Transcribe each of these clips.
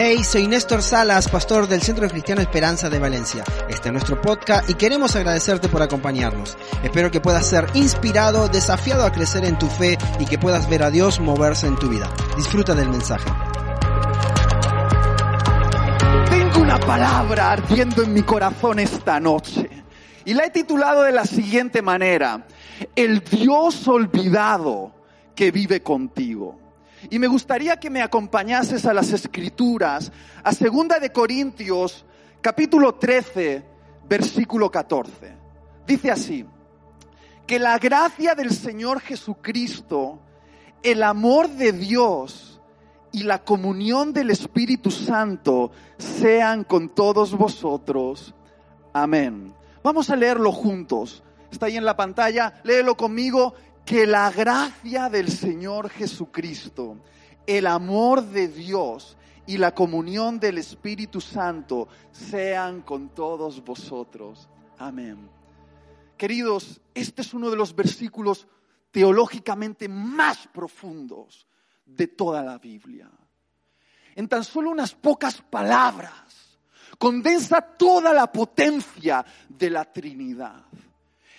Hey, soy Néstor Salas, pastor del Centro Cristiano Esperanza de Valencia. Este es nuestro podcast y queremos agradecerte por acompañarnos. Espero que puedas ser inspirado, desafiado a crecer en tu fe y que puedas ver a Dios moverse en tu vida. Disfruta del mensaje. Tengo una palabra ardiendo en mi corazón esta noche y la he titulado de la siguiente manera, El Dios olvidado que vive contigo. Y me gustaría que me acompañases a las escrituras, a Segunda de Corintios, capítulo 13, versículo 14. Dice así, que la gracia del Señor Jesucristo, el amor de Dios y la comunión del Espíritu Santo sean con todos vosotros. Amén. Vamos a leerlo juntos. Está ahí en la pantalla, léelo conmigo que la gracia del Señor Jesucristo, el amor de Dios y la comunión del Espíritu Santo sean con todos vosotros. Amén. Queridos, este es uno de los versículos teológicamente más profundos de toda la Biblia. En tan solo unas pocas palabras condensa toda la potencia de la Trinidad.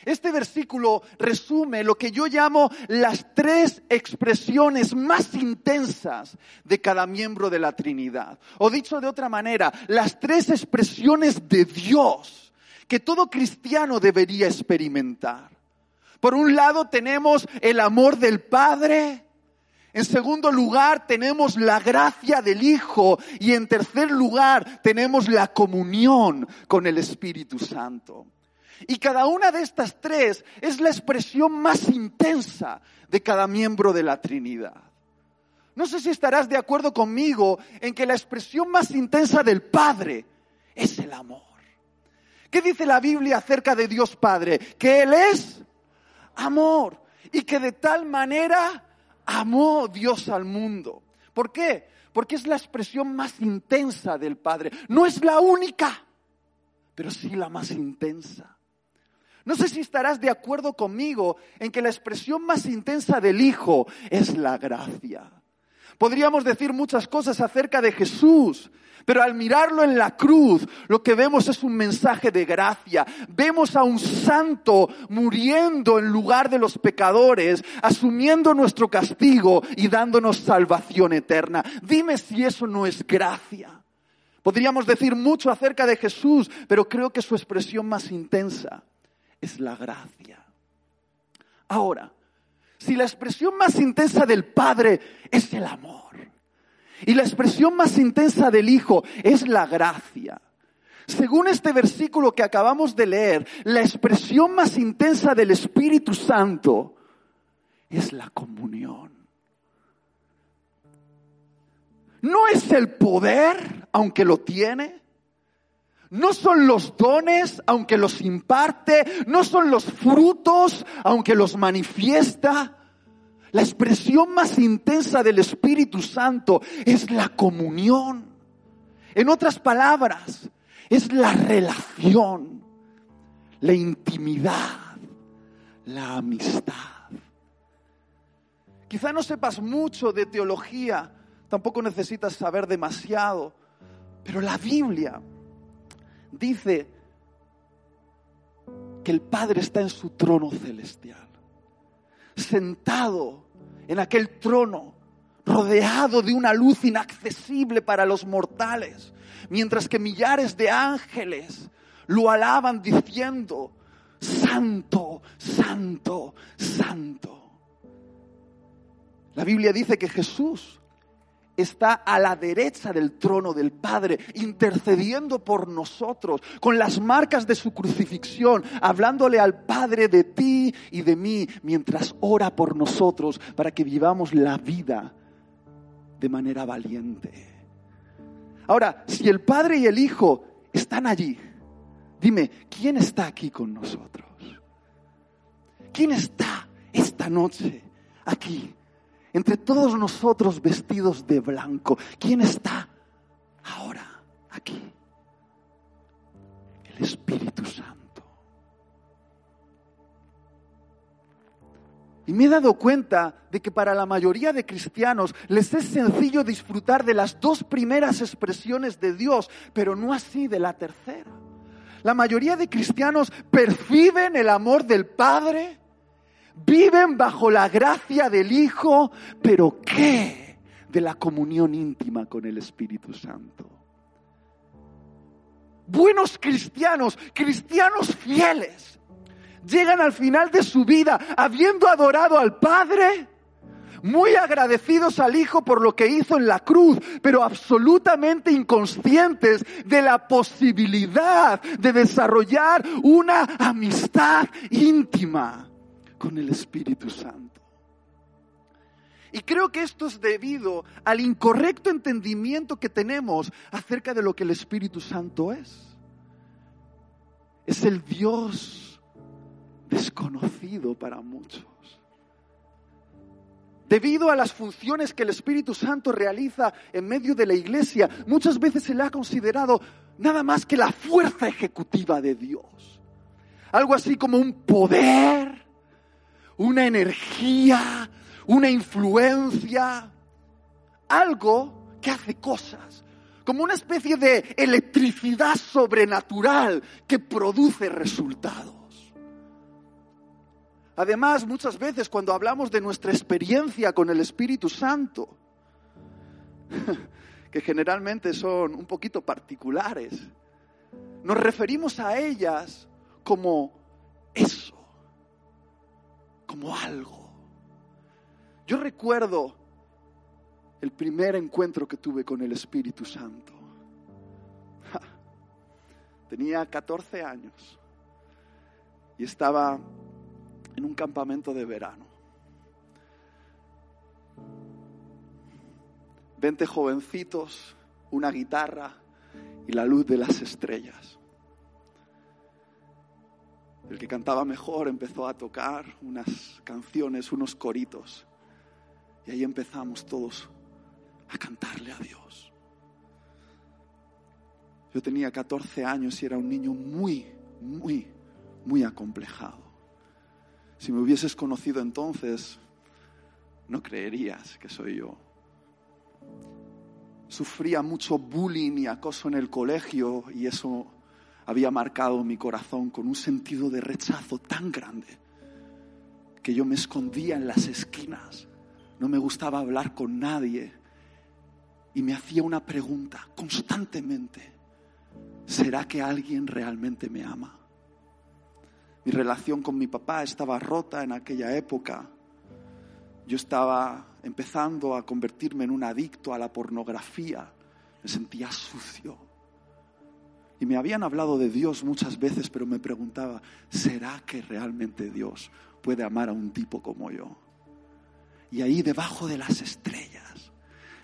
Este versículo resume lo que yo llamo las tres expresiones más intensas de cada miembro de la Trinidad. O dicho de otra manera, las tres expresiones de Dios que todo cristiano debería experimentar. Por un lado tenemos el amor del Padre, en segundo lugar, tenemos la gracia del Hijo. Y en tercer lugar, tenemos la comunión con el Espíritu Santo. Y cada una de estas tres es la expresión más intensa de cada miembro de la Trinidad. No sé si estarás de acuerdo conmigo en que la expresión más intensa del Padre es el amor. ¿Qué dice la Biblia acerca de Dios Padre? Que Él es amor y que de tal manera amó Dios al mundo. ¿Por qué? Porque es la expresión más intensa del Padre. No es la única, pero sí la más intensa. No sé si estarás de acuerdo conmigo en que la expresión más intensa del Hijo es la gracia. Podríamos decir muchas cosas acerca de Jesús, pero al mirarlo en la cruz, lo que vemos es un mensaje de gracia. Vemos a un santo muriendo en lugar de los pecadores, asumiendo nuestro castigo y dándonos salvación eterna. Dime si eso no es gracia. Podríamos decir mucho acerca de Jesús, pero creo que su expresión más intensa es la gracia. Ahora, si la expresión más intensa del Padre es el amor y la expresión más intensa del Hijo es la gracia, según este versículo que acabamos de leer, la expresión más intensa del Espíritu Santo es la comunión. No es el poder, aunque lo tiene, no son los dones, aunque los imparte, no son los frutos, aunque los manifiesta. La expresión más intensa del Espíritu Santo es la comunión. En otras palabras, es la relación, la intimidad, la amistad. Quizá no sepas mucho de teología, tampoco necesitas saber demasiado, pero la Biblia dice que el Padre está en su trono celestial, sentado en aquel trono, rodeado de una luz inaccesible para los mortales, mientras que millares de ángeles lo alaban diciendo, Santo, Santo, Santo. La Biblia dice que Jesús está a la derecha del trono del Padre, intercediendo por nosotros, con las marcas de su crucifixión, hablándole al Padre de ti y de mí, mientras ora por nosotros para que vivamos la vida de manera valiente. Ahora, si el Padre y el Hijo están allí, dime, ¿quién está aquí con nosotros? ¿Quién está esta noche aquí? Entre todos nosotros vestidos de blanco. ¿Quién está ahora aquí? El Espíritu Santo. Y me he dado cuenta de que para la mayoría de cristianos les es sencillo disfrutar de las dos primeras expresiones de Dios, pero no así de la tercera. La mayoría de cristianos perciben el amor del Padre, viven bajo la gracia del Hijo, pero ¿qué de la comunión íntima con el Espíritu Santo? Buenos cristianos, cristianos fieles, llegan al final de su vida habiendo adorado al Padre, muy agradecidos al Hijo por lo que hizo en la cruz, pero absolutamente inconscientes de la posibilidad de desarrollar una amistad íntima con el Espíritu Santo. Y creo que esto es debido al incorrecto entendimiento que tenemos acerca de lo que el Espíritu Santo es. Es el Dios desconocido para muchos. Debido a las funciones que el Espíritu Santo realiza en medio de la iglesia, muchas veces se le ha considerado nada más que la fuerza ejecutiva de Dios. Algo así como un poder una energía, una influencia, algo que hace cosas, como una especie de electricidad sobrenatural que produce resultados. Además, muchas veces cuando hablamos de nuestra experiencia con el Espíritu Santo, que generalmente son un poquito particulares, nos referimos a ellas como eso, como algo. Yo recuerdo el primer encuentro que tuve con el Espíritu Santo. Tenía 14 años y estaba en un campamento de verano. Veinte jovencitos, una guitarra y la luz de las estrellas. El que cantaba mejor empezó a tocar unas canciones, unos coritos. Y ahí empezamos todos a cantarle a Dios. Yo tenía 14 años y era un niño muy, muy, muy acomplejado. Si me hubieses conocido entonces, no creerías que soy yo. Sufría mucho bullying y acoso en el colegio y eso había marcado mi corazón con un sentido de rechazo tan grande que yo me escondía en las esquinas, no me gustaba hablar con nadie y me hacía una pregunta constantemente, ¿será que alguien realmente me ama? Mi relación con mi papá estaba rota en aquella época. Yo estaba empezando a convertirme en un adicto a la pornografía. Me sentía sucio y me habían hablado de Dios muchas veces, pero me preguntaba, ¿será que realmente Dios puede amar a un tipo como yo? Y ahí debajo de las estrellas,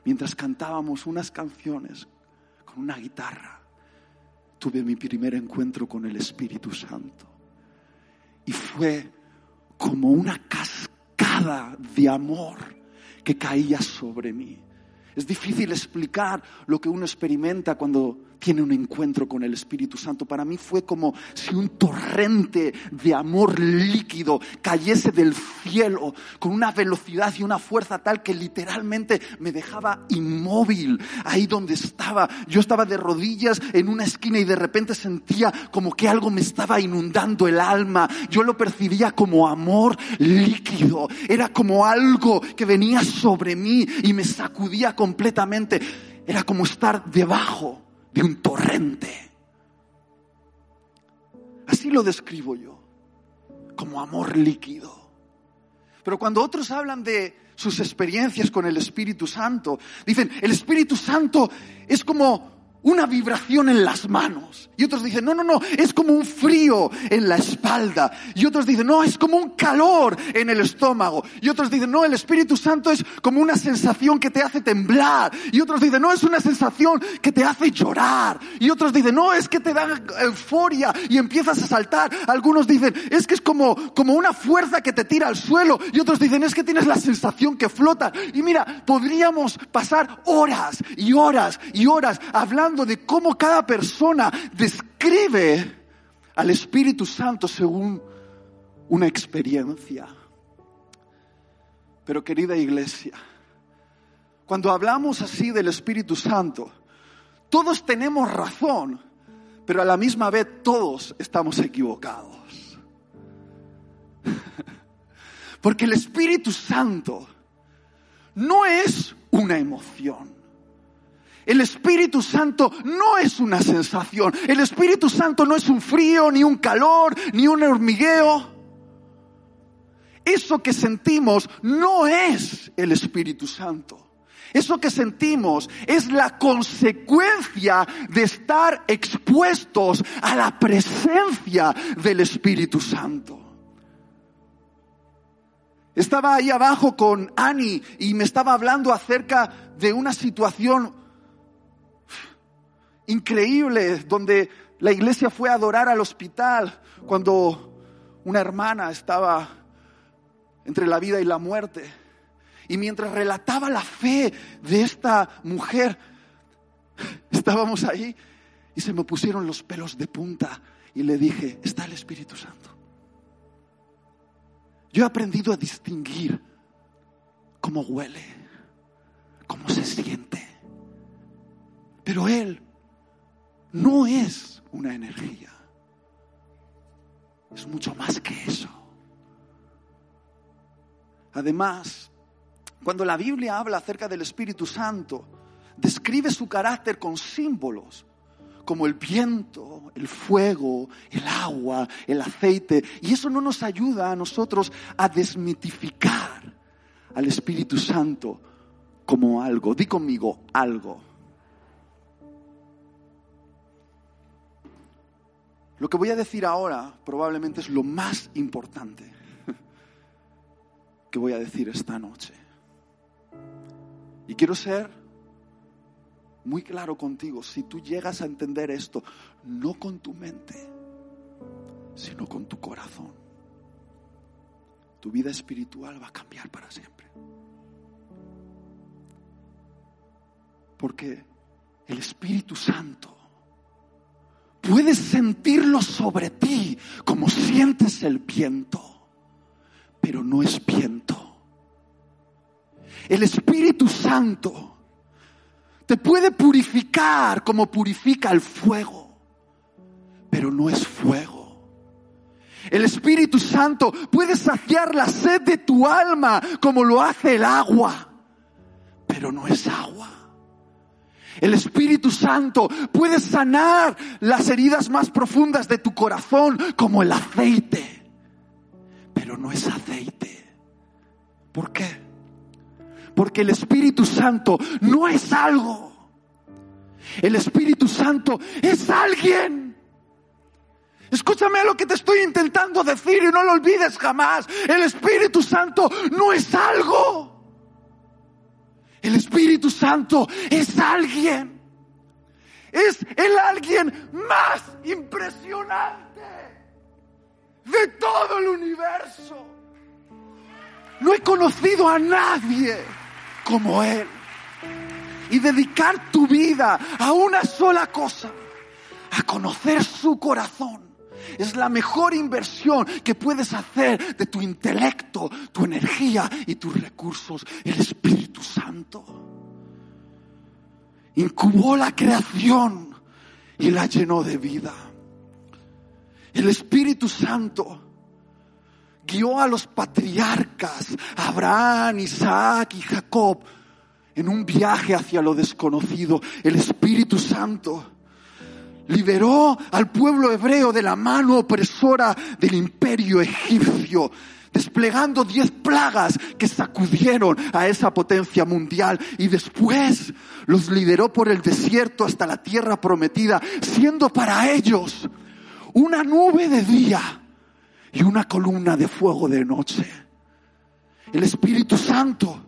mientras cantábamos unas canciones con una guitarra, tuve mi primer encuentro con el Espíritu Santo. Y fue como una cascada de amor que caía sobre mí. Es difícil explicar lo que uno experimenta cuando tiene un encuentro con el Espíritu Santo. Para mí fue como si un torrente de amor líquido cayese del cielo con una velocidad y una fuerza tal que literalmente me dejaba inmóvil ahí donde estaba. Yo estaba de rodillas en una esquina y de repente sentía como que algo me estaba inundando el alma. Yo lo percibía como amor líquido. Era como algo que venía sobre mí y me sacudía completamente. Era como estar debajo de un torrente. Así lo describo yo, como amor líquido. Pero cuando otros hablan de sus experiencias con el Espíritu Santo, dicen, el Espíritu Santo es como una vibración en las manos. Y otros dicen, no, no, no, es como un frío en la espalda. Y otros dicen, no, es como un calor en el estómago. Y otros dicen, no, el Espíritu Santo es como una sensación que te hace temblar. Y otros dicen, no, es una sensación que te hace llorar. Y otros dicen, no, es que te da euforia y empiezas a saltar. Algunos dicen, es que es como, como una fuerza que te tira al suelo. Y otros dicen, es que tienes la sensación que flota. Y mira, podríamos pasar horas y horas y horas hablando de cómo cada persona describe al Espíritu Santo según una experiencia. Pero querida iglesia, cuando hablamos así del Espíritu Santo, todos tenemos razón, pero a la misma vez todos estamos equivocados. Porque el Espíritu Santo no es una emoción. El Espíritu Santo no es una sensación. El Espíritu Santo no es un frío, ni un calor, ni un hormigueo. Eso que sentimos no es el Espíritu Santo. Eso que sentimos es la consecuencia de estar expuestos a la presencia del Espíritu Santo. Estaba ahí abajo con Annie y me estaba hablando acerca de una situación increíble donde la iglesia fue a adorar al hospital cuando una hermana estaba entre la vida y la muerte. Y mientras relataba la fe de esta mujer, estábamos ahí y se me pusieron los pelos de punta y le dije, está el Espíritu Santo. Yo he aprendido a distinguir cómo huele, cómo se siente. Pero Él no es una energía. Es mucho más que eso. Además, cuando la Biblia habla acerca del Espíritu Santo, describe su carácter con símbolos como el viento, el fuego, el agua, el aceite. Y eso no nos ayuda a nosotros a desmitificar al Espíritu Santo como algo. Di conmigo algo. Lo que voy a decir ahora probablemente es lo más importante que voy a decir esta noche. Y quiero ser muy claro contigo, si tú llegas a entender esto, no con tu mente, sino con tu corazón, tu vida espiritual va a cambiar para siempre. Porque el Espíritu Santo Puedes sentirlo sobre ti como sientes el viento, pero no es viento. El Espíritu Santo te puede purificar como purifica el fuego, pero no es fuego. El Espíritu Santo puede saciar la sed de tu alma como lo hace el agua, pero no es agua. El Espíritu Santo puede sanar las heridas más profundas de tu corazón como el aceite. Pero no es aceite. ¿Por qué? Porque el Espíritu Santo no es algo. El Espíritu Santo es alguien. Escúchame lo que te estoy intentando decir y no lo olvides jamás. El Espíritu Santo no es algo. El Espíritu Santo es alguien. Es el alguien más impresionante de todo el universo. No he conocido a nadie como Él. Y dedicar tu vida a una sola cosa, a conocer su corazón es la mejor inversión que puedes hacer de tu intelecto, tu energía y tus recursos. El Espíritu Santo incubó la creación y la llenó de vida. El Espíritu Santo guió a los patriarcas, Abraham, Isaac y Jacob, en un viaje hacia lo desconocido. El Espíritu Santo liberó al pueblo hebreo de la mano opresora del imperio egipcio, desplegando diez plagas que sacudieron a esa potencia mundial y después los lideró por el desierto hasta la tierra prometida, siendo para ellos una nube de día y una columna de fuego de noche. El Espíritu Santo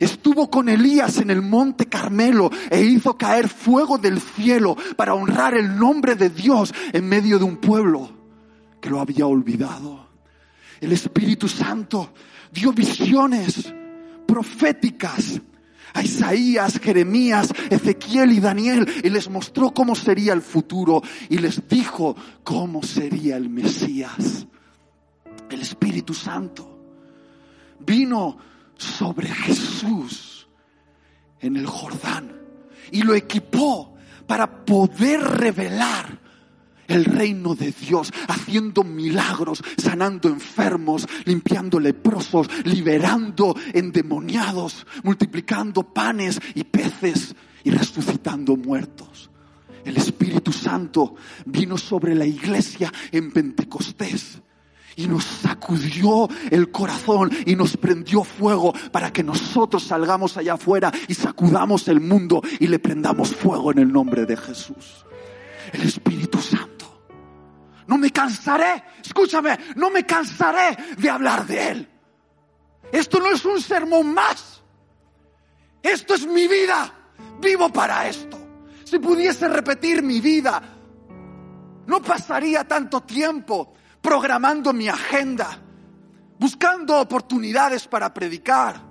estuvo con Elías en el monte Carmelo e hizo caer fuego del cielo para honrar el nombre de Dios en medio de un pueblo que lo había olvidado. El Espíritu Santo dio visiones proféticas a Isaías, Jeremías, Ezequiel y Daniel y les mostró cómo sería el futuro y les dijo cómo sería el Mesías. El Espíritu Santo vino sobre Jesús en el Jordán y lo equipó para poder revelar el reino de Dios, haciendo milagros, sanando enfermos, limpiando leprosos, liberando endemoniados, multiplicando panes y peces y resucitando muertos. El Espíritu Santo vino sobre la iglesia en Pentecostés y nos sacudió el corazón y nos prendió fuego para que nosotros salgamos allá afuera y sacudamos el mundo y le prendamos fuego en el nombre de Jesús. El Espíritu. No me cansaré, escúchame, no me cansaré de hablar de Él. Esto no es un sermón más. Esto es mi vida. Vivo para esto. Si pudiese repetir mi vida, no pasaría tanto tiempo programando mi agenda, buscando oportunidades para predicar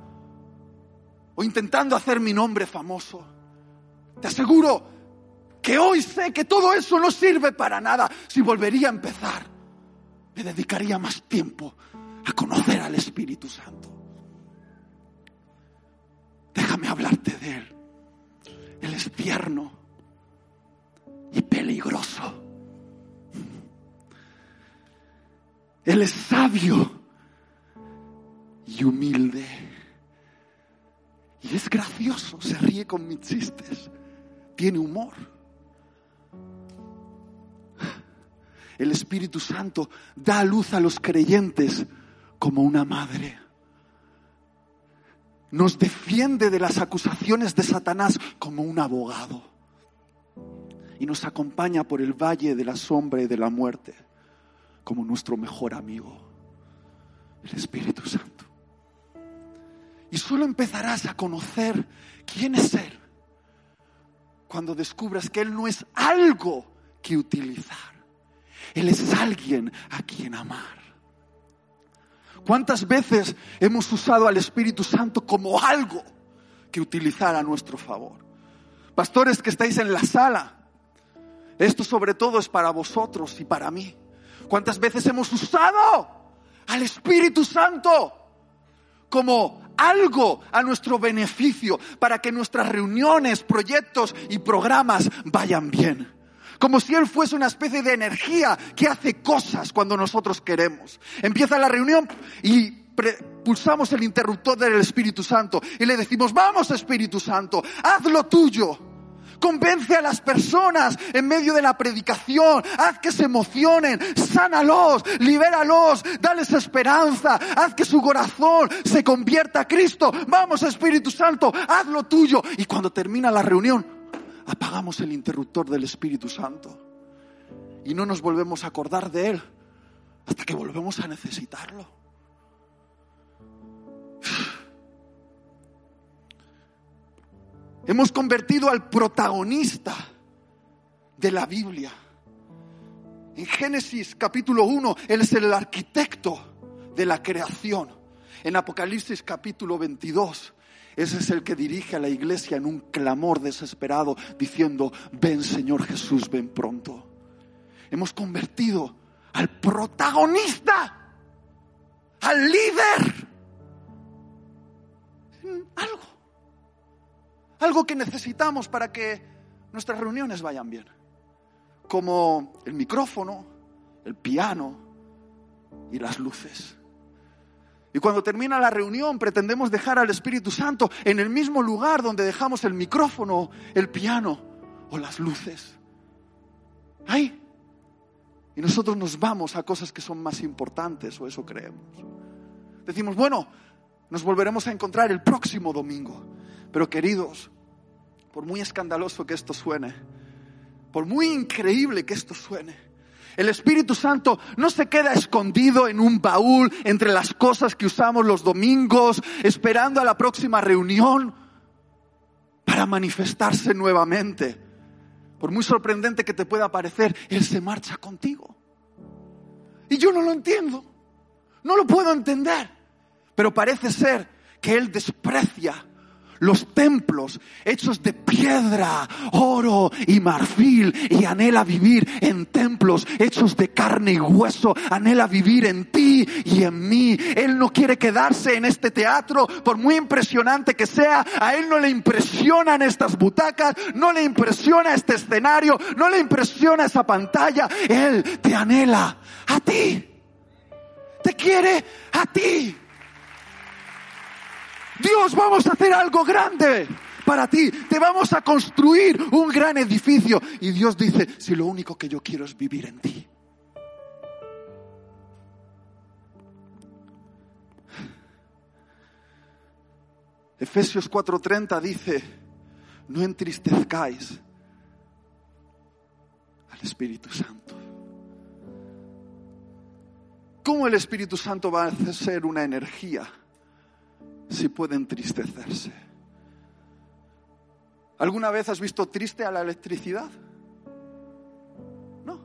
o intentando hacer mi nombre famoso. Te aseguro que hoy sé que todo eso no sirve para nada. Si volvería a empezar, me dedicaría más tiempo a conocer al Espíritu Santo. Déjame hablarte de Él. Él es tierno y peligroso. Él es sabio y humilde. Y es gracioso, se ríe con mis chistes, tiene humor. El Espíritu Santo da luz a los creyentes como una madre. Nos defiende de las acusaciones de Satanás como un abogado. Y nos acompaña por el valle de la sombra y de la muerte como nuestro mejor amigo, el Espíritu Santo. Y solo empezarás a conocer quién es Él cuando descubras que Él no es algo que utilizar. Él es alguien a quien amar. ¿Cuántas veces hemos usado al Espíritu Santo como algo que utilizar a nuestro favor? Pastores que estáis en la sala, esto sobre todo es para vosotros y para mí. ¿Cuántas veces hemos usado al Espíritu Santo como algo a nuestro beneficio para que nuestras reuniones, proyectos y programas vayan bien? Como si Él fuese una especie de energía que hace cosas cuando nosotros queremos. Empieza la reunión y pulsamos el interruptor del Espíritu Santo y le decimos, vamos Espíritu Santo, haz lo tuyo. Convence a las personas en medio de la predicación. Haz que se emocionen. Sánalos, libéralos, dales esperanza. Haz que su corazón se convierta a Cristo. Vamos, Espíritu Santo, haz lo tuyo. Y cuando termina la reunión, apagamos el interruptor del Espíritu Santo. Y no nos volvemos a acordar de Él hasta que volvemos a necesitarlo. Hemos convertido al protagonista de la Biblia. En Génesis capítulo 1, Él es el arquitecto de la creación. En Apocalipsis capítulo 22, ese es el que dirige a la iglesia en un clamor desesperado diciendo, ven Señor Jesús, ven pronto. Hemos convertido al protagonista, al líder, en algo algo que necesitamos para que nuestras reuniones vayan bien, como el micrófono, el piano y las luces. Y cuando termina la reunión pretendemos dejar al Espíritu Santo en el mismo lugar donde dejamos el micrófono, el piano o las luces. Ahí. Y nosotros nos vamos a cosas que son más importantes, o eso creemos. decimos, bueno, nos volveremos a encontrar el próximo domingo. Pero queridos, por muy escandaloso que esto suene, por muy increíble que esto suene, el Espíritu Santo no se queda escondido en un baúl entre las cosas que usamos los domingos, esperando a la próxima reunión para manifestarse nuevamente. Por muy sorprendente que te pueda parecer, Él se marcha contigo. Y yo no lo entiendo, no lo puedo entender, pero parece ser que Él desprecia los templos hechos de piedra, oro y marfil y anhela vivir en templos hechos de carne y hueso, anhela vivir en ti y en mí. Él no quiere quedarse en este teatro, por muy impresionante que sea, a Él no le impresionan estas butacas, no le impresiona este escenario, no le impresiona esa pantalla, Él te anhela a ti, te quiere a ti. Dios, vamos a hacer algo grande para ti. Te vamos a construir un gran edificio. Y Dios dice, si lo único que yo quiero es vivir en ti. Efesios 4:30 dice, no entristezcáis al Espíritu Santo. ¿Cómo el Espíritu Santo va a ser una energía? Si puede entristecerse. ¿Alguna vez has visto triste a la electricidad? No.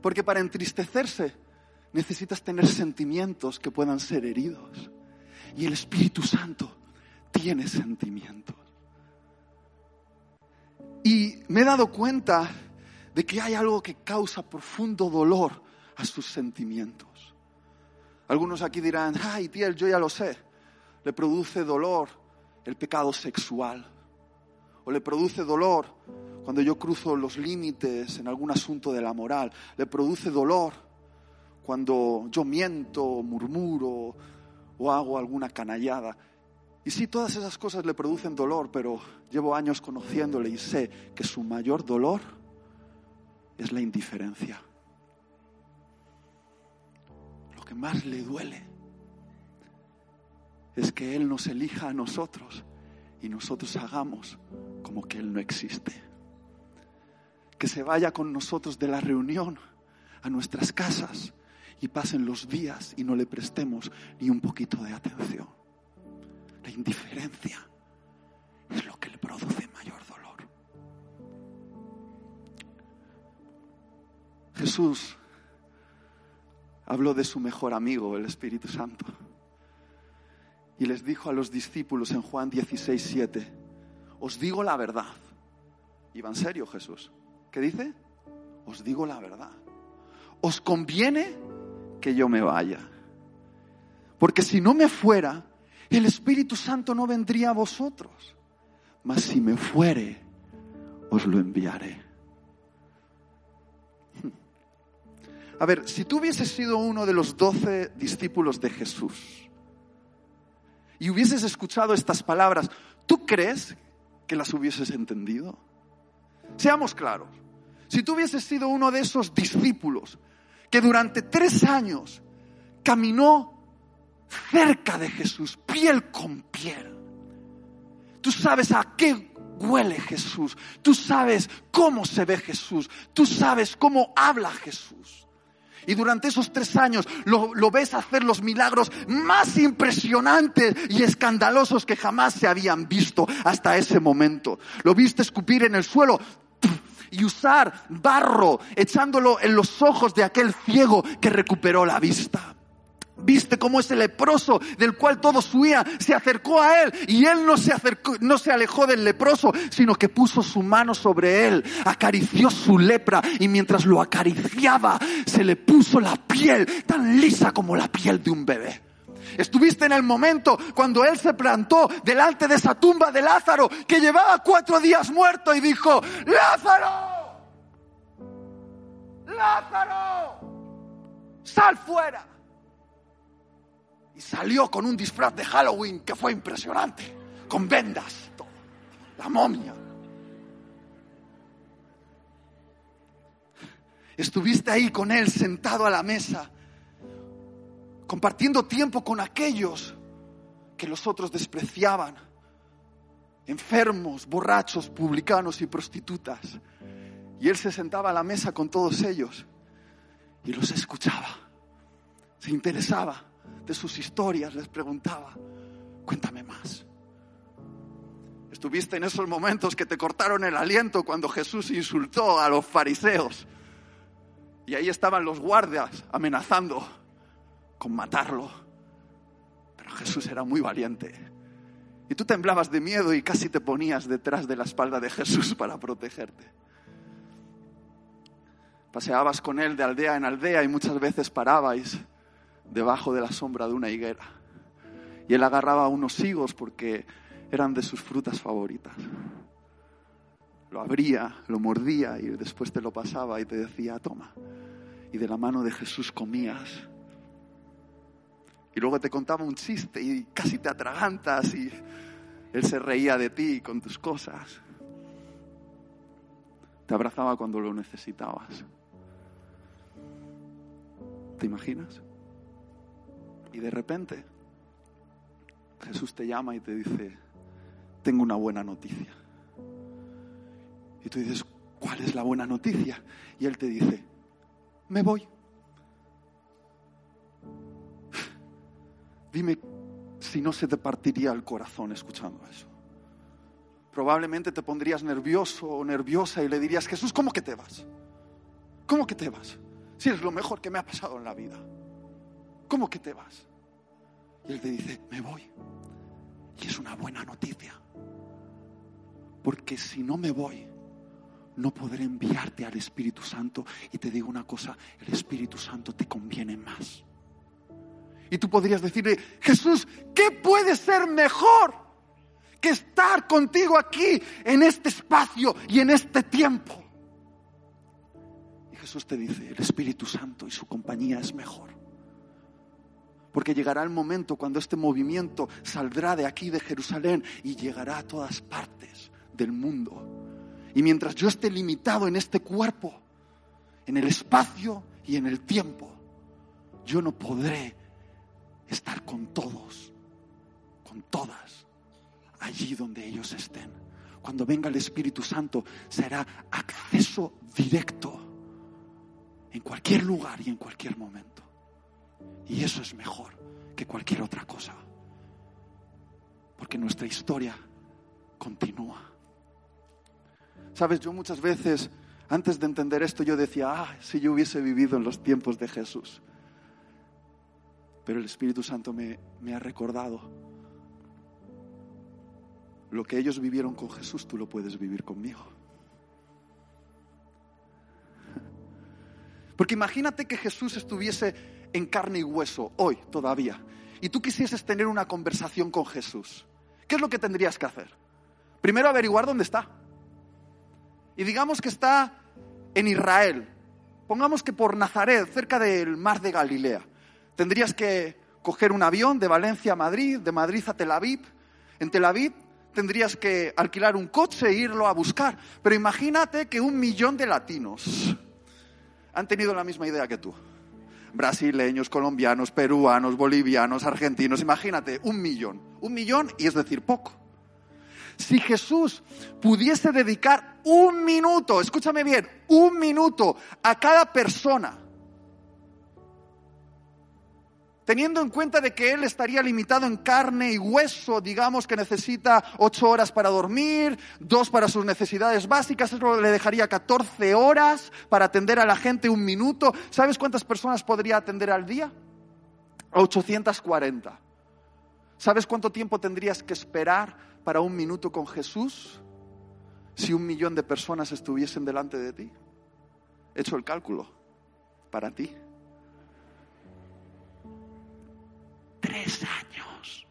Porque para entristecerse necesitas tener sentimientos que puedan ser heridos. Y el Espíritu Santo tiene sentimientos. Y me he dado cuenta de que hay algo que causa profundo dolor a sus sentimientos. Algunos aquí dirán, ay, tía, yo ya lo sé le produce dolor el pecado sexual. O le produce dolor cuando yo cruzo los límites en algún asunto de la moral. Le produce dolor cuando yo miento, murmuro o hago alguna canallada. Y sí, todas esas cosas le producen dolor, pero llevo años conociéndole y sé que su mayor dolor es la indiferencia. Lo que más le duele es que Él nos elija a nosotros y nosotros hagamos como que Él no existe. Que se vaya con nosotros de la reunión a nuestras casas y pasen los días y no le prestemos ni un poquito de atención. La indiferencia es lo que le produce mayor dolor. Jesús habló de su mejor amigo, el Espíritu Santo y les dijo a los discípulos en Juan 16, 7, os digo la verdad. Va en serio Jesús. ¿Qué dice? Os digo la verdad. Os conviene que yo me vaya. Porque si no me fuera, el Espíritu Santo no vendría a vosotros. Mas si me fuere, os lo enviaré. A ver, si tú hubieses sido uno de los doce discípulos de Jesús, y hubieses escuchado estas palabras, ¿tú crees que las hubieses entendido? Seamos claros, si tú hubieses sido uno de esos discípulos que durante tres años caminó cerca de Jesús, piel con piel, tú sabes a qué huele Jesús, tú sabes cómo se ve Jesús, tú sabes cómo habla Jesús. Y durante esos tres años lo, ves hacer los milagros más impresionantes y escandalosos que jamás se habían visto hasta ese momento. Lo viste escupir en el suelo y usar barro echándolo en los ojos de aquel ciego que recuperó la vista. Viste cómo ese leproso del cual todos huían se acercó a él y él no se no se alejó del leproso, sino que puso su mano sobre él, acarició su lepra y mientras lo acariciaba se le puso la piel tan lisa como la piel de un bebé. Estuviste en el momento cuando él se plantó delante de esa tumba de Lázaro que llevaba cuatro días muerto y dijo, Lázaro, Lázaro, sal fuera salió con un disfraz de Halloween que fue impresionante, con vendas, la momia. Estuviste ahí con él sentado a la mesa, compartiendo tiempo con aquellos que los otros despreciaban, enfermos, borrachos, publicanos y prostitutas. Y él se sentaba a la mesa con todos ellos y los escuchaba, se interesaba de sus historias, les preguntaba, cuéntame más. Estuviste en esos momentos que te cortaron el aliento cuando Jesús insultó a los fariseos. Y ahí estaban los guardias amenazando con matarlo. Pero Jesús era muy valiente. Y tú temblabas de miedo y casi te ponías detrás de la espalda de Jesús para protegerte. Paseabas con él de aldea en aldea y muchas veces parabais debajo de la sombra de una higuera. Y él agarraba unos higos porque eran de sus frutas favoritas. Lo abría, lo mordía y después te lo pasaba y te decía, toma. Y de la mano de Jesús comías. Y luego te contaba un chiste y casi te atragantas y él se reía de ti con tus cosas. Te abrazaba cuando lo necesitabas. ¿Te imaginas? Y de repente Jesús te llama y te dice, tengo una buena noticia. Y tú dices, ¿cuál es la buena noticia? Y Él te dice, me voy. Dime si no se te partiría el corazón escuchando eso. Probablemente te pondrías nervioso o nerviosa y le dirías, Jesús, ¿cómo que te vas? ¿Cómo que te vas? Si es lo mejor que me ha pasado en la vida. ¿Cómo que te vas? Y Él te dice, me voy. Y es una buena noticia. Porque si no me voy, no podré enviarte al Espíritu Santo. Y te digo una cosa, el Espíritu Santo te conviene más. Y tú podrías decirle, Jesús, ¿qué puede ser mejor que estar contigo aquí, en este espacio y en este tiempo? Y Jesús te dice, el Espíritu Santo y su compañía es mejor. Porque llegará el momento cuando este movimiento saldrá de aquí, de Jerusalén, y llegará a todas partes del mundo. Y mientras yo esté limitado en este cuerpo, en el espacio y en el tiempo, yo no podré estar con todos, con todas, allí donde ellos estén. Cuando venga el Espíritu Santo será acceso directo en cualquier lugar y en cualquier momento. Y eso es mejor que cualquier otra cosa. Porque nuestra historia continúa. Sabes, yo muchas veces, antes de entender esto, yo decía, ah, si yo hubiese vivido en los tiempos de Jesús. Pero el Espíritu Santo me, me ha recordado lo que ellos vivieron con Jesús, tú lo puedes vivir conmigo. Porque imagínate que Jesús estuviese en carne y hueso hoy todavía y tú quisieses tener una conversación con Jesús. ¿Qué es lo que tendrías que hacer? Primero averiguar dónde está. Y digamos que está en Israel. Pongamos que por Nazaret, cerca del mar de Galilea. Tendrías que coger un avión de Valencia a Madrid, de Madrid a Tel Aviv. En Tel Aviv tendrías que alquilar un coche e irlo a buscar. Pero imagínate que un millón de latinos han tenido la misma idea que tú. Brasileños, colombianos, peruanos, bolivianos, argentinos, imagínate, un millón. Un millón y es decir, poco. Si Jesús pudiese dedicar un minuto, escúchame bien, un minuto a cada persona, teniendo en cuenta de que él estaría limitado en carne y hueso, digamos que necesita ocho horas para dormir, dos para sus necesidades básicas, eso le dejaría 14 horas para atender a la gente un minuto. ¿Sabes cuántas personas podría atender al día? 840. ¿Sabes cuánto tiempo tendrías que esperar para un minuto con Jesús si un millón de personas estuviesen delante de ti? He hecho el cálculo para ti. Tres años.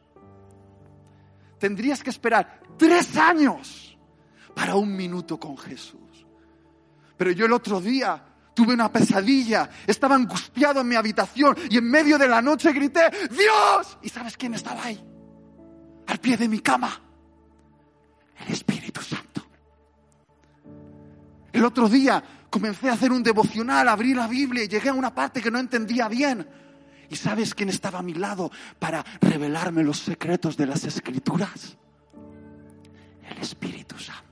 Tendrías que esperar tres años para un minuto con Jesús. Pero yo el otro día tuve una pesadilla, estaba angustiado en mi habitación y en medio de la noche grité, Dios. ¿Y sabes quién estaba ahí? Al pie de mi cama. El Espíritu Santo. El otro día comencé a hacer un devocional, abrí la Biblia y llegué a una parte que no entendía bien. ¿Y sabes quién estaba a mi lado para revelarme los secretos de las escrituras? El Espíritu Santo.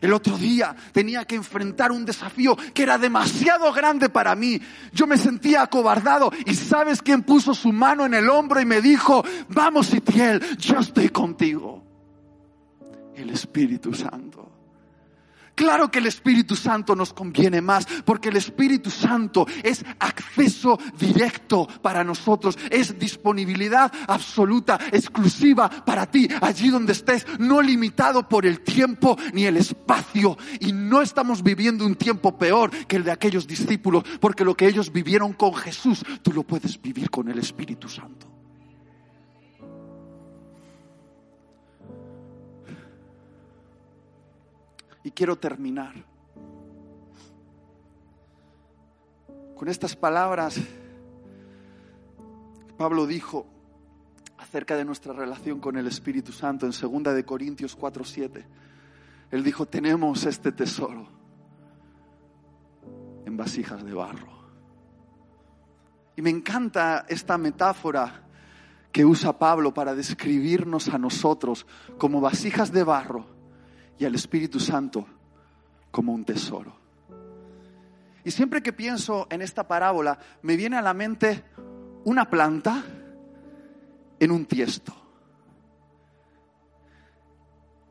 El otro día tenía que enfrentar un desafío que era demasiado grande para mí. Yo me sentía acobardado y sabes quién puso su mano en el hombro y me dijo, vamos Itiel, yo estoy contigo. El Espíritu Santo. Claro que el Espíritu Santo nos conviene más, porque el Espíritu Santo es acceso directo para nosotros, es disponibilidad absoluta, exclusiva para ti, allí donde estés, no limitado por el tiempo ni el espacio. Y no estamos viviendo un tiempo peor que el de aquellos discípulos, porque lo que ellos vivieron con Jesús, tú lo puedes vivir con el Espíritu Santo. Y quiero terminar con estas palabras. Pablo dijo acerca de nuestra relación con el Espíritu Santo en 2 de Corintios 4:7. Él dijo, "Tenemos este tesoro en vasijas de barro." Y me encanta esta metáfora que usa Pablo para describirnos a nosotros como vasijas de barro y al Espíritu Santo como un tesoro. Y siempre que pienso en esta parábola, me viene a la mente una planta en un tiesto.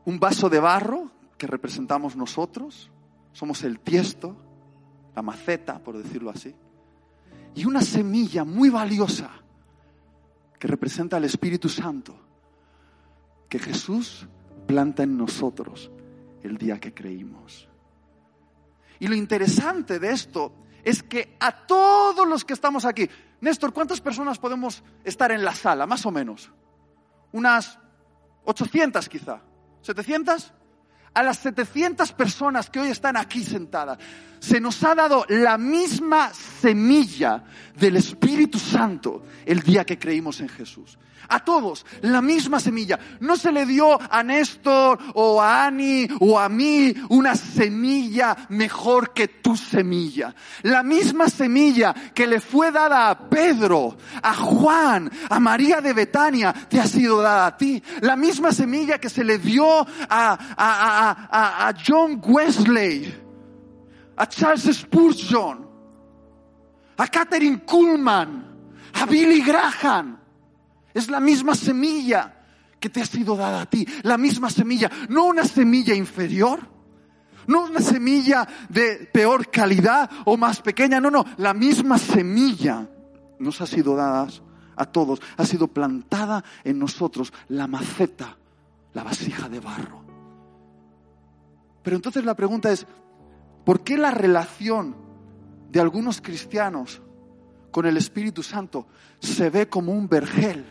Un vaso de barro que representamos nosotros, somos el tiesto, la maceta, por decirlo así, y una semilla muy valiosa que representa al Espíritu Santo, que Jesús planta en nosotros el día que creímos. Y lo interesante de esto es que a todos los que estamos aquí, Néstor, ¿cuántas personas podemos estar en la sala, más o menos? Unas 800 quizá, 700 a las 700 personas que hoy están aquí sentadas, se nos ha dado la misma semilla del Espíritu Santo el día que creímos en Jesús. A todos, la misma semilla. No se le dio a Néstor o a Ani o a mí una semilla mejor que tu semilla. La misma semilla que le fue dada a Pedro, a Juan, a María de Betania, te ha sido dada a ti. La misma semilla que se le dio a, a, a, a John Wesley, a Charles Spurgeon, a Catherine Kuhlman, a Billy Graham. Es la misma semilla que te ha sido dada a ti, la misma semilla, no una semilla inferior, no una semilla de peor calidad o más pequeña, no, no, la misma semilla nos ha sido dada a todos, ha sido plantada en nosotros la maceta, la vasija de barro. Pero entonces la pregunta es, ¿por qué la relación de algunos cristianos con el Espíritu Santo se ve como un vergel?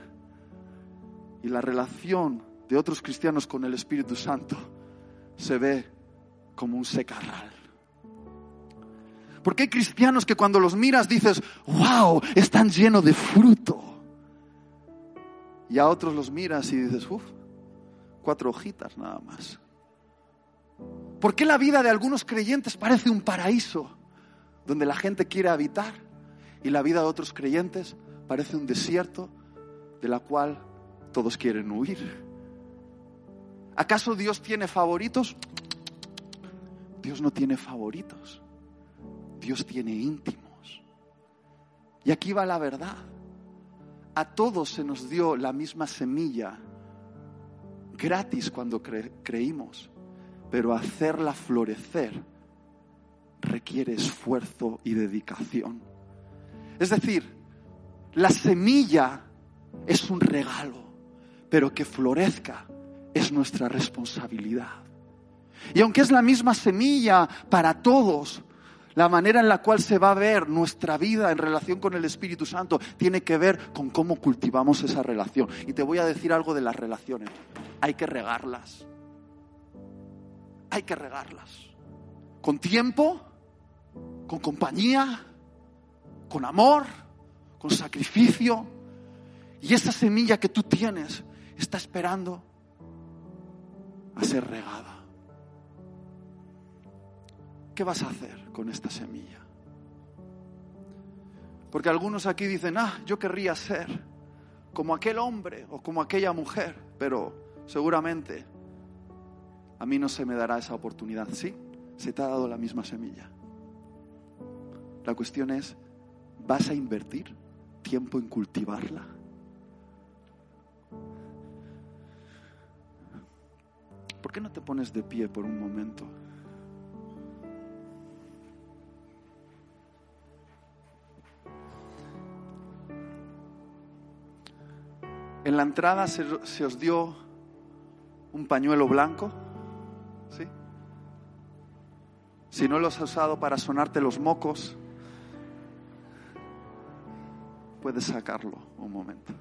y la relación de otros cristianos con el Espíritu Santo se ve como un secarral. Porque hay cristianos que cuando los miras dices, wow, están llenos de fruto. Y a otros los miras y dices, uff, cuatro hojitas nada más. ¿Por qué la vida de algunos creyentes parece un paraíso donde la gente quiere habitar y la vida de otros creyentes parece un desierto de la cual todos quieren huir. ¿Acaso Dios tiene favoritos? Dios no tiene favoritos. Dios tiene íntimos. Y aquí va la verdad. A todos se nos dio la misma semilla gratis cuando creímos, pero hacerla florecer requiere esfuerzo y dedicación. Es decir, la semilla es un regalo pero que florezca es nuestra responsabilidad. Y aunque es la misma semilla para todos, la manera en la cual se va a ver nuestra vida en relación con el Espíritu Santo tiene que ver con cómo cultivamos esa relación. Y te voy a decir algo de las relaciones. Hay que regarlas. Hay que regarlas. Con tiempo, con compañía, con amor, con sacrificio. Y esa semilla que tú tienes está esperando a ser regada. ¿Qué vas a hacer con esta semilla? Porque algunos aquí dicen, ah, yo querría ser como aquel hombre o como aquella mujer, pero seguramente a mí no se me dará esa oportunidad. Sí, se te ha dado la misma semilla. La cuestión es, ¿vas a invertir tiempo en cultivarla? ¿Por qué no te pones de pie por un momento? En la entrada se, os dio un pañuelo blanco. ¿Sí? Si no lo has usado para sonarte los mocos, puedes sacarlo un momento.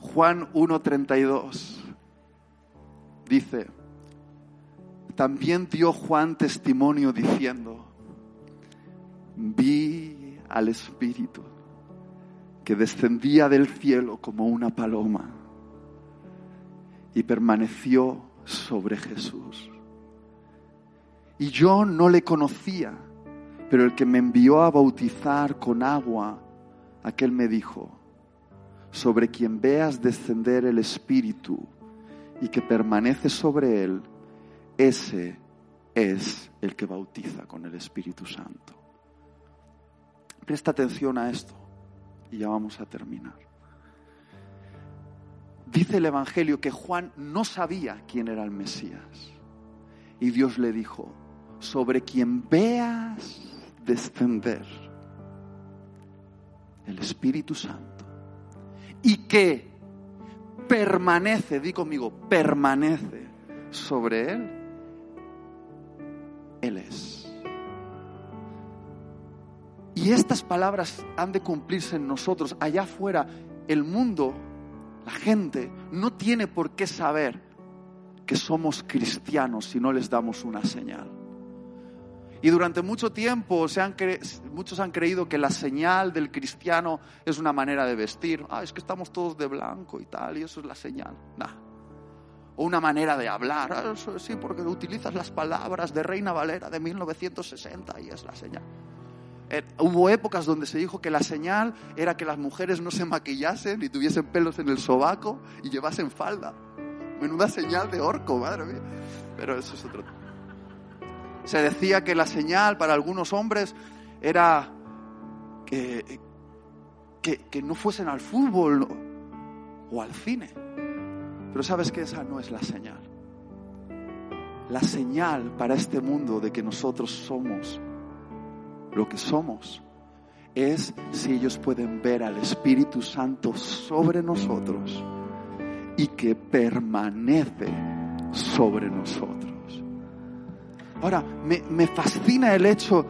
Juan 1.32 dice, también dio Juan testimonio diciendo, vi al Espíritu que descendía del cielo como una paloma y permaneció sobre Jesús. Y yo no le conocía, pero el que me envió a bautizar con agua, aquel me dijo, sobre quien veas descender el Espíritu y que permanece sobre él, ese es el que bautiza con el Espíritu Santo. Presta atención a esto y ya vamos a terminar. Dice el Evangelio que Juan no sabía quién era el Mesías. Y Dios le dijo, sobre quien veas descender el Espíritu Santo y que permanece, di conmigo, permanece sobre él, Él es. Y estas palabras han de cumplirse en nosotros. Allá afuera, el mundo, la gente, no tiene por qué saber que somos cristianos si no les damos una señal. Y durante mucho tiempo se han muchos han creído que la señal del cristiano es una manera de vestir. Ah, es que estamos todos de blanco y tal, y eso es la señal. O una manera de hablar. Ah, sí, porque utilizas las palabras de Reina Valera de 1960 y es la señal. Eh, hubo épocas donde se dijo que la señal era que las mujeres no se maquillasen y tuviesen pelos en el sobaco y llevasen falda. Menuda señal de orco, madre mía. Pero eso es otro. Se decía que la señal para algunos hombres era que, que, no fuesen al fútbol o al cine. Pero sabes que esa no es la señal. La señal para este mundo de que nosotros somos lo que somos es si ellos pueden ver al Espíritu Santo sobre nosotros y que permanece sobre nosotros. Ahora, me, fascina el hecho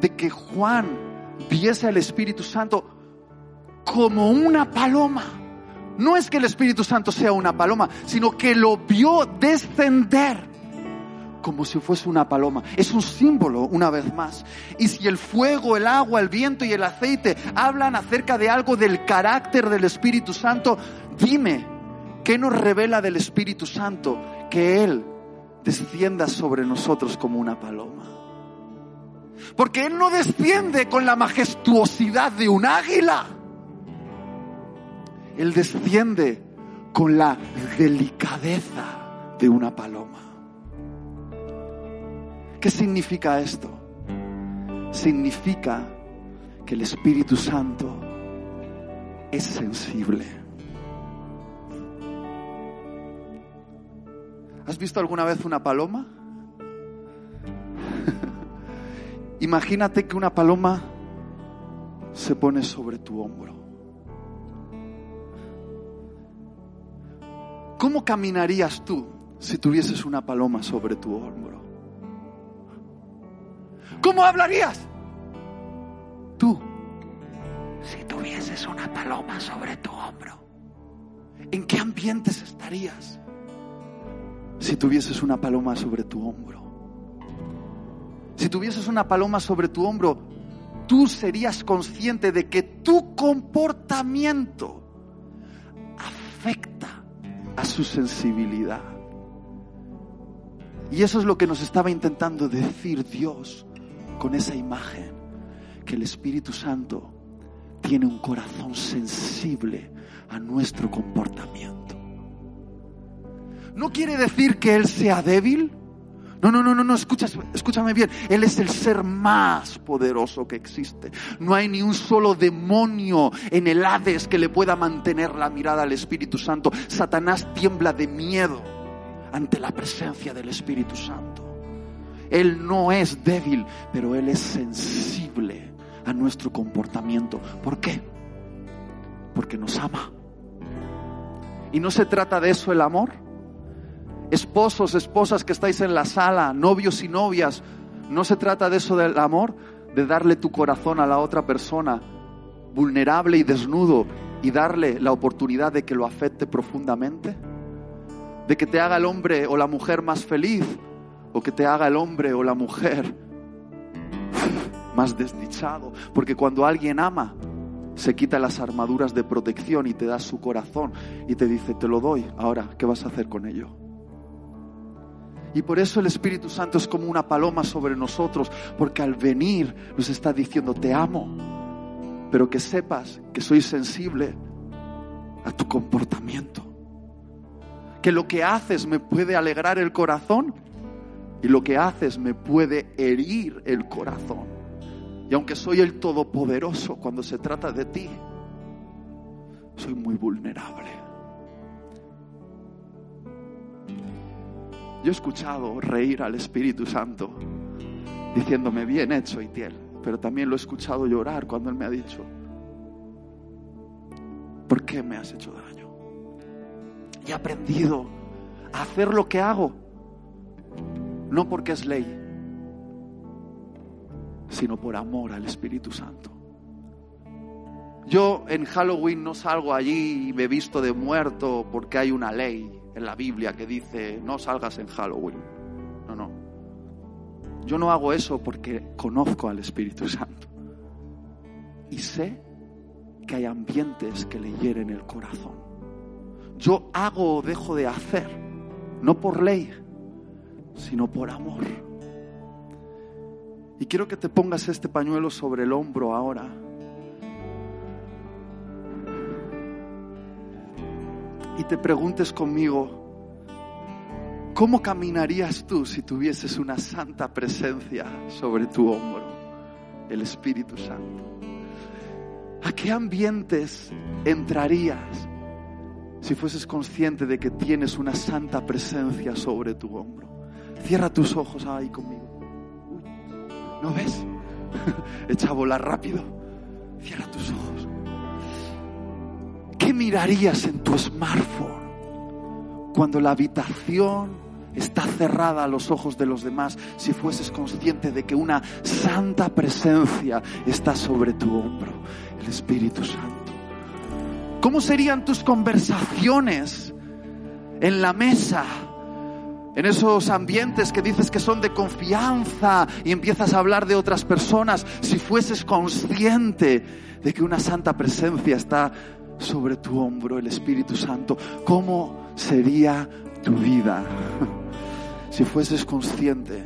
de que Juan viese al Espíritu Santo como una paloma. No es que el Espíritu Santo sea una paloma, sino que lo vio descender como si fuese una paloma. Es un símbolo, una vez más. Y si el fuego, el agua, el viento y el aceite hablan acerca de algo del carácter del Espíritu Santo, dime, ¿qué nos revela del Espíritu Santo? Que Él descienda sobre nosotros como una paloma. Porque Él no desciende con la majestuosidad de un águila. Él desciende con la delicadeza de una paloma. ¿Qué significa esto? Significa que el Espíritu Santo es sensible. ¿Has visto alguna vez una paloma? Imagínate que una paloma se pone sobre tu hombro. ¿Cómo caminarías tú si tuvieses una paloma sobre tu hombro? ¿Cómo hablarías? Tú, si tuvieses una paloma sobre tu hombro, ¿en qué ambientes estarías? si tuvieses una paloma sobre tu hombro. Si tuvieses una paloma sobre tu hombro, tú serías consciente de que tu comportamiento afecta a su sensibilidad. Y eso es lo que nos estaba intentando decir Dios con esa imagen, que el Espíritu Santo tiene un corazón sensible a nuestro comportamiento. No quiere decir que Él sea débil. No, no, no, no, no, escúchame bien. Él es el ser más poderoso que existe. No hay ni un solo demonio en el Hades que le pueda mantener la mirada al Espíritu Santo. Satanás tiembla de miedo ante la presencia del Espíritu Santo. Él no es débil, pero Él es sensible a nuestro comportamiento. ¿Por qué? Porque nos ama. Y no se trata de eso el amor. Esposos, esposas que estáis en la sala, novios y novias, no se trata de eso del amor, de darle tu corazón a la otra persona, vulnerable y desnudo, y darle la oportunidad de que lo afecte profundamente, de que te haga el hombre o la mujer más feliz, que te haga el hombre o la mujer más desdichado, porque cuando alguien ama, se quita las armaduras de protección y te da su corazón y te dice, te lo doy, ahora, ¿qué vas a hacer con ello? Y por eso el Espíritu Santo es como una paloma sobre nosotros, porque al venir nos está diciendo, te amo, pero que sepas que soy sensible a tu comportamiento, que lo que haces me puede alegrar el corazón y lo que haces me puede herir el corazón. Y aunque soy el Todopoderoso, cuando se trata de ti, soy muy vulnerable. Yo he escuchado reír al Espíritu Santo diciéndome, bien hecho, Itiel, pero también lo he escuchado llorar cuando Él me ha dicho, ¿por qué me has hecho daño? Y he aprendido a hacer lo que hago, no porque es ley, sino por amor al Espíritu Santo. Yo en Halloween no salgo allí y me visto de muerto porque hay una ley en la Biblia que dice no salgas en Halloween. No, no. Yo no hago eso porque conozco al Espíritu Santo. Y sé que hay ambientes que le hieren el corazón. Yo hago o dejo de hacer, no por ley, sino por amor. Y quiero que te pongas este pañuelo sobre el hombro ahora. Y te preguntes conmigo, ¿cómo caminarías tú si tuvieses una santa presencia sobre tu hombro, el Espíritu Santo? ¿A qué ambientes entrarías si fueses consciente de que tienes una santa presencia sobre tu hombro? Cierra tus ojos ahí conmigo. ¿No ves? Echa a volar rápido. Cierra tus ojos. ¿Qué mirarías en tu smartphone cuando la habitación está cerrada a los ojos de los demás si fueses consciente de que una santa presencia está sobre tu hombro, el Espíritu Santo? ¿Cómo serían tus conversaciones en la mesa? En esos ambientes que dices que son de confianza y empiezas a hablar de otras personas, si fueses consciente de que una santa presencia está sobre tu hombro, el Espíritu Santo, ¿cómo sería tu vida? Si fueses consciente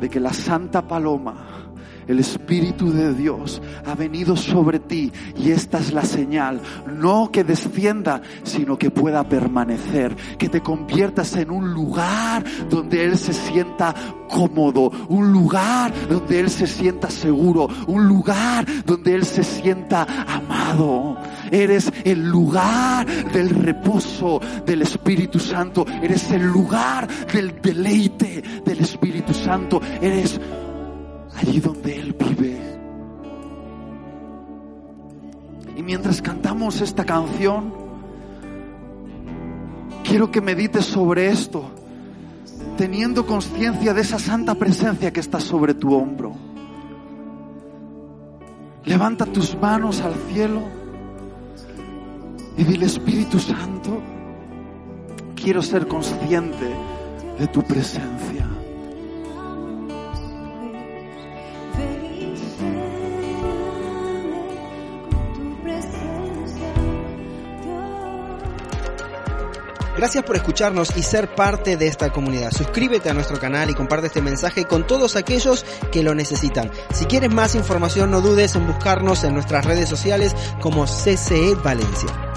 de que la santa paloma el Espíritu de Dios ha venido sobre ti y esta es la señal, no que descienda, sino que pueda permanecer, que te conviertas en un lugar donde Él se sienta cómodo, un lugar donde Él se sienta seguro, un lugar donde Él se sienta amado. Eres el lugar del reposo del Espíritu Santo, eres el lugar del deleite del Espíritu Santo, eres allí donde Él vive. Y mientras cantamos esta canción, quiero que medites sobre esto, teniendo conciencia de esa santa presencia que está sobre tu hombro. Levanta tus manos al cielo y dile Espíritu Santo, quiero ser consciente de tu presencia. Gracias por escucharnos y ser parte de esta comunidad. Suscríbete a nuestro canal y comparte este mensaje con todos aquellos que lo necesitan. Si quieres más información, no dudes en buscarnos en nuestras redes sociales como CCE Valencia.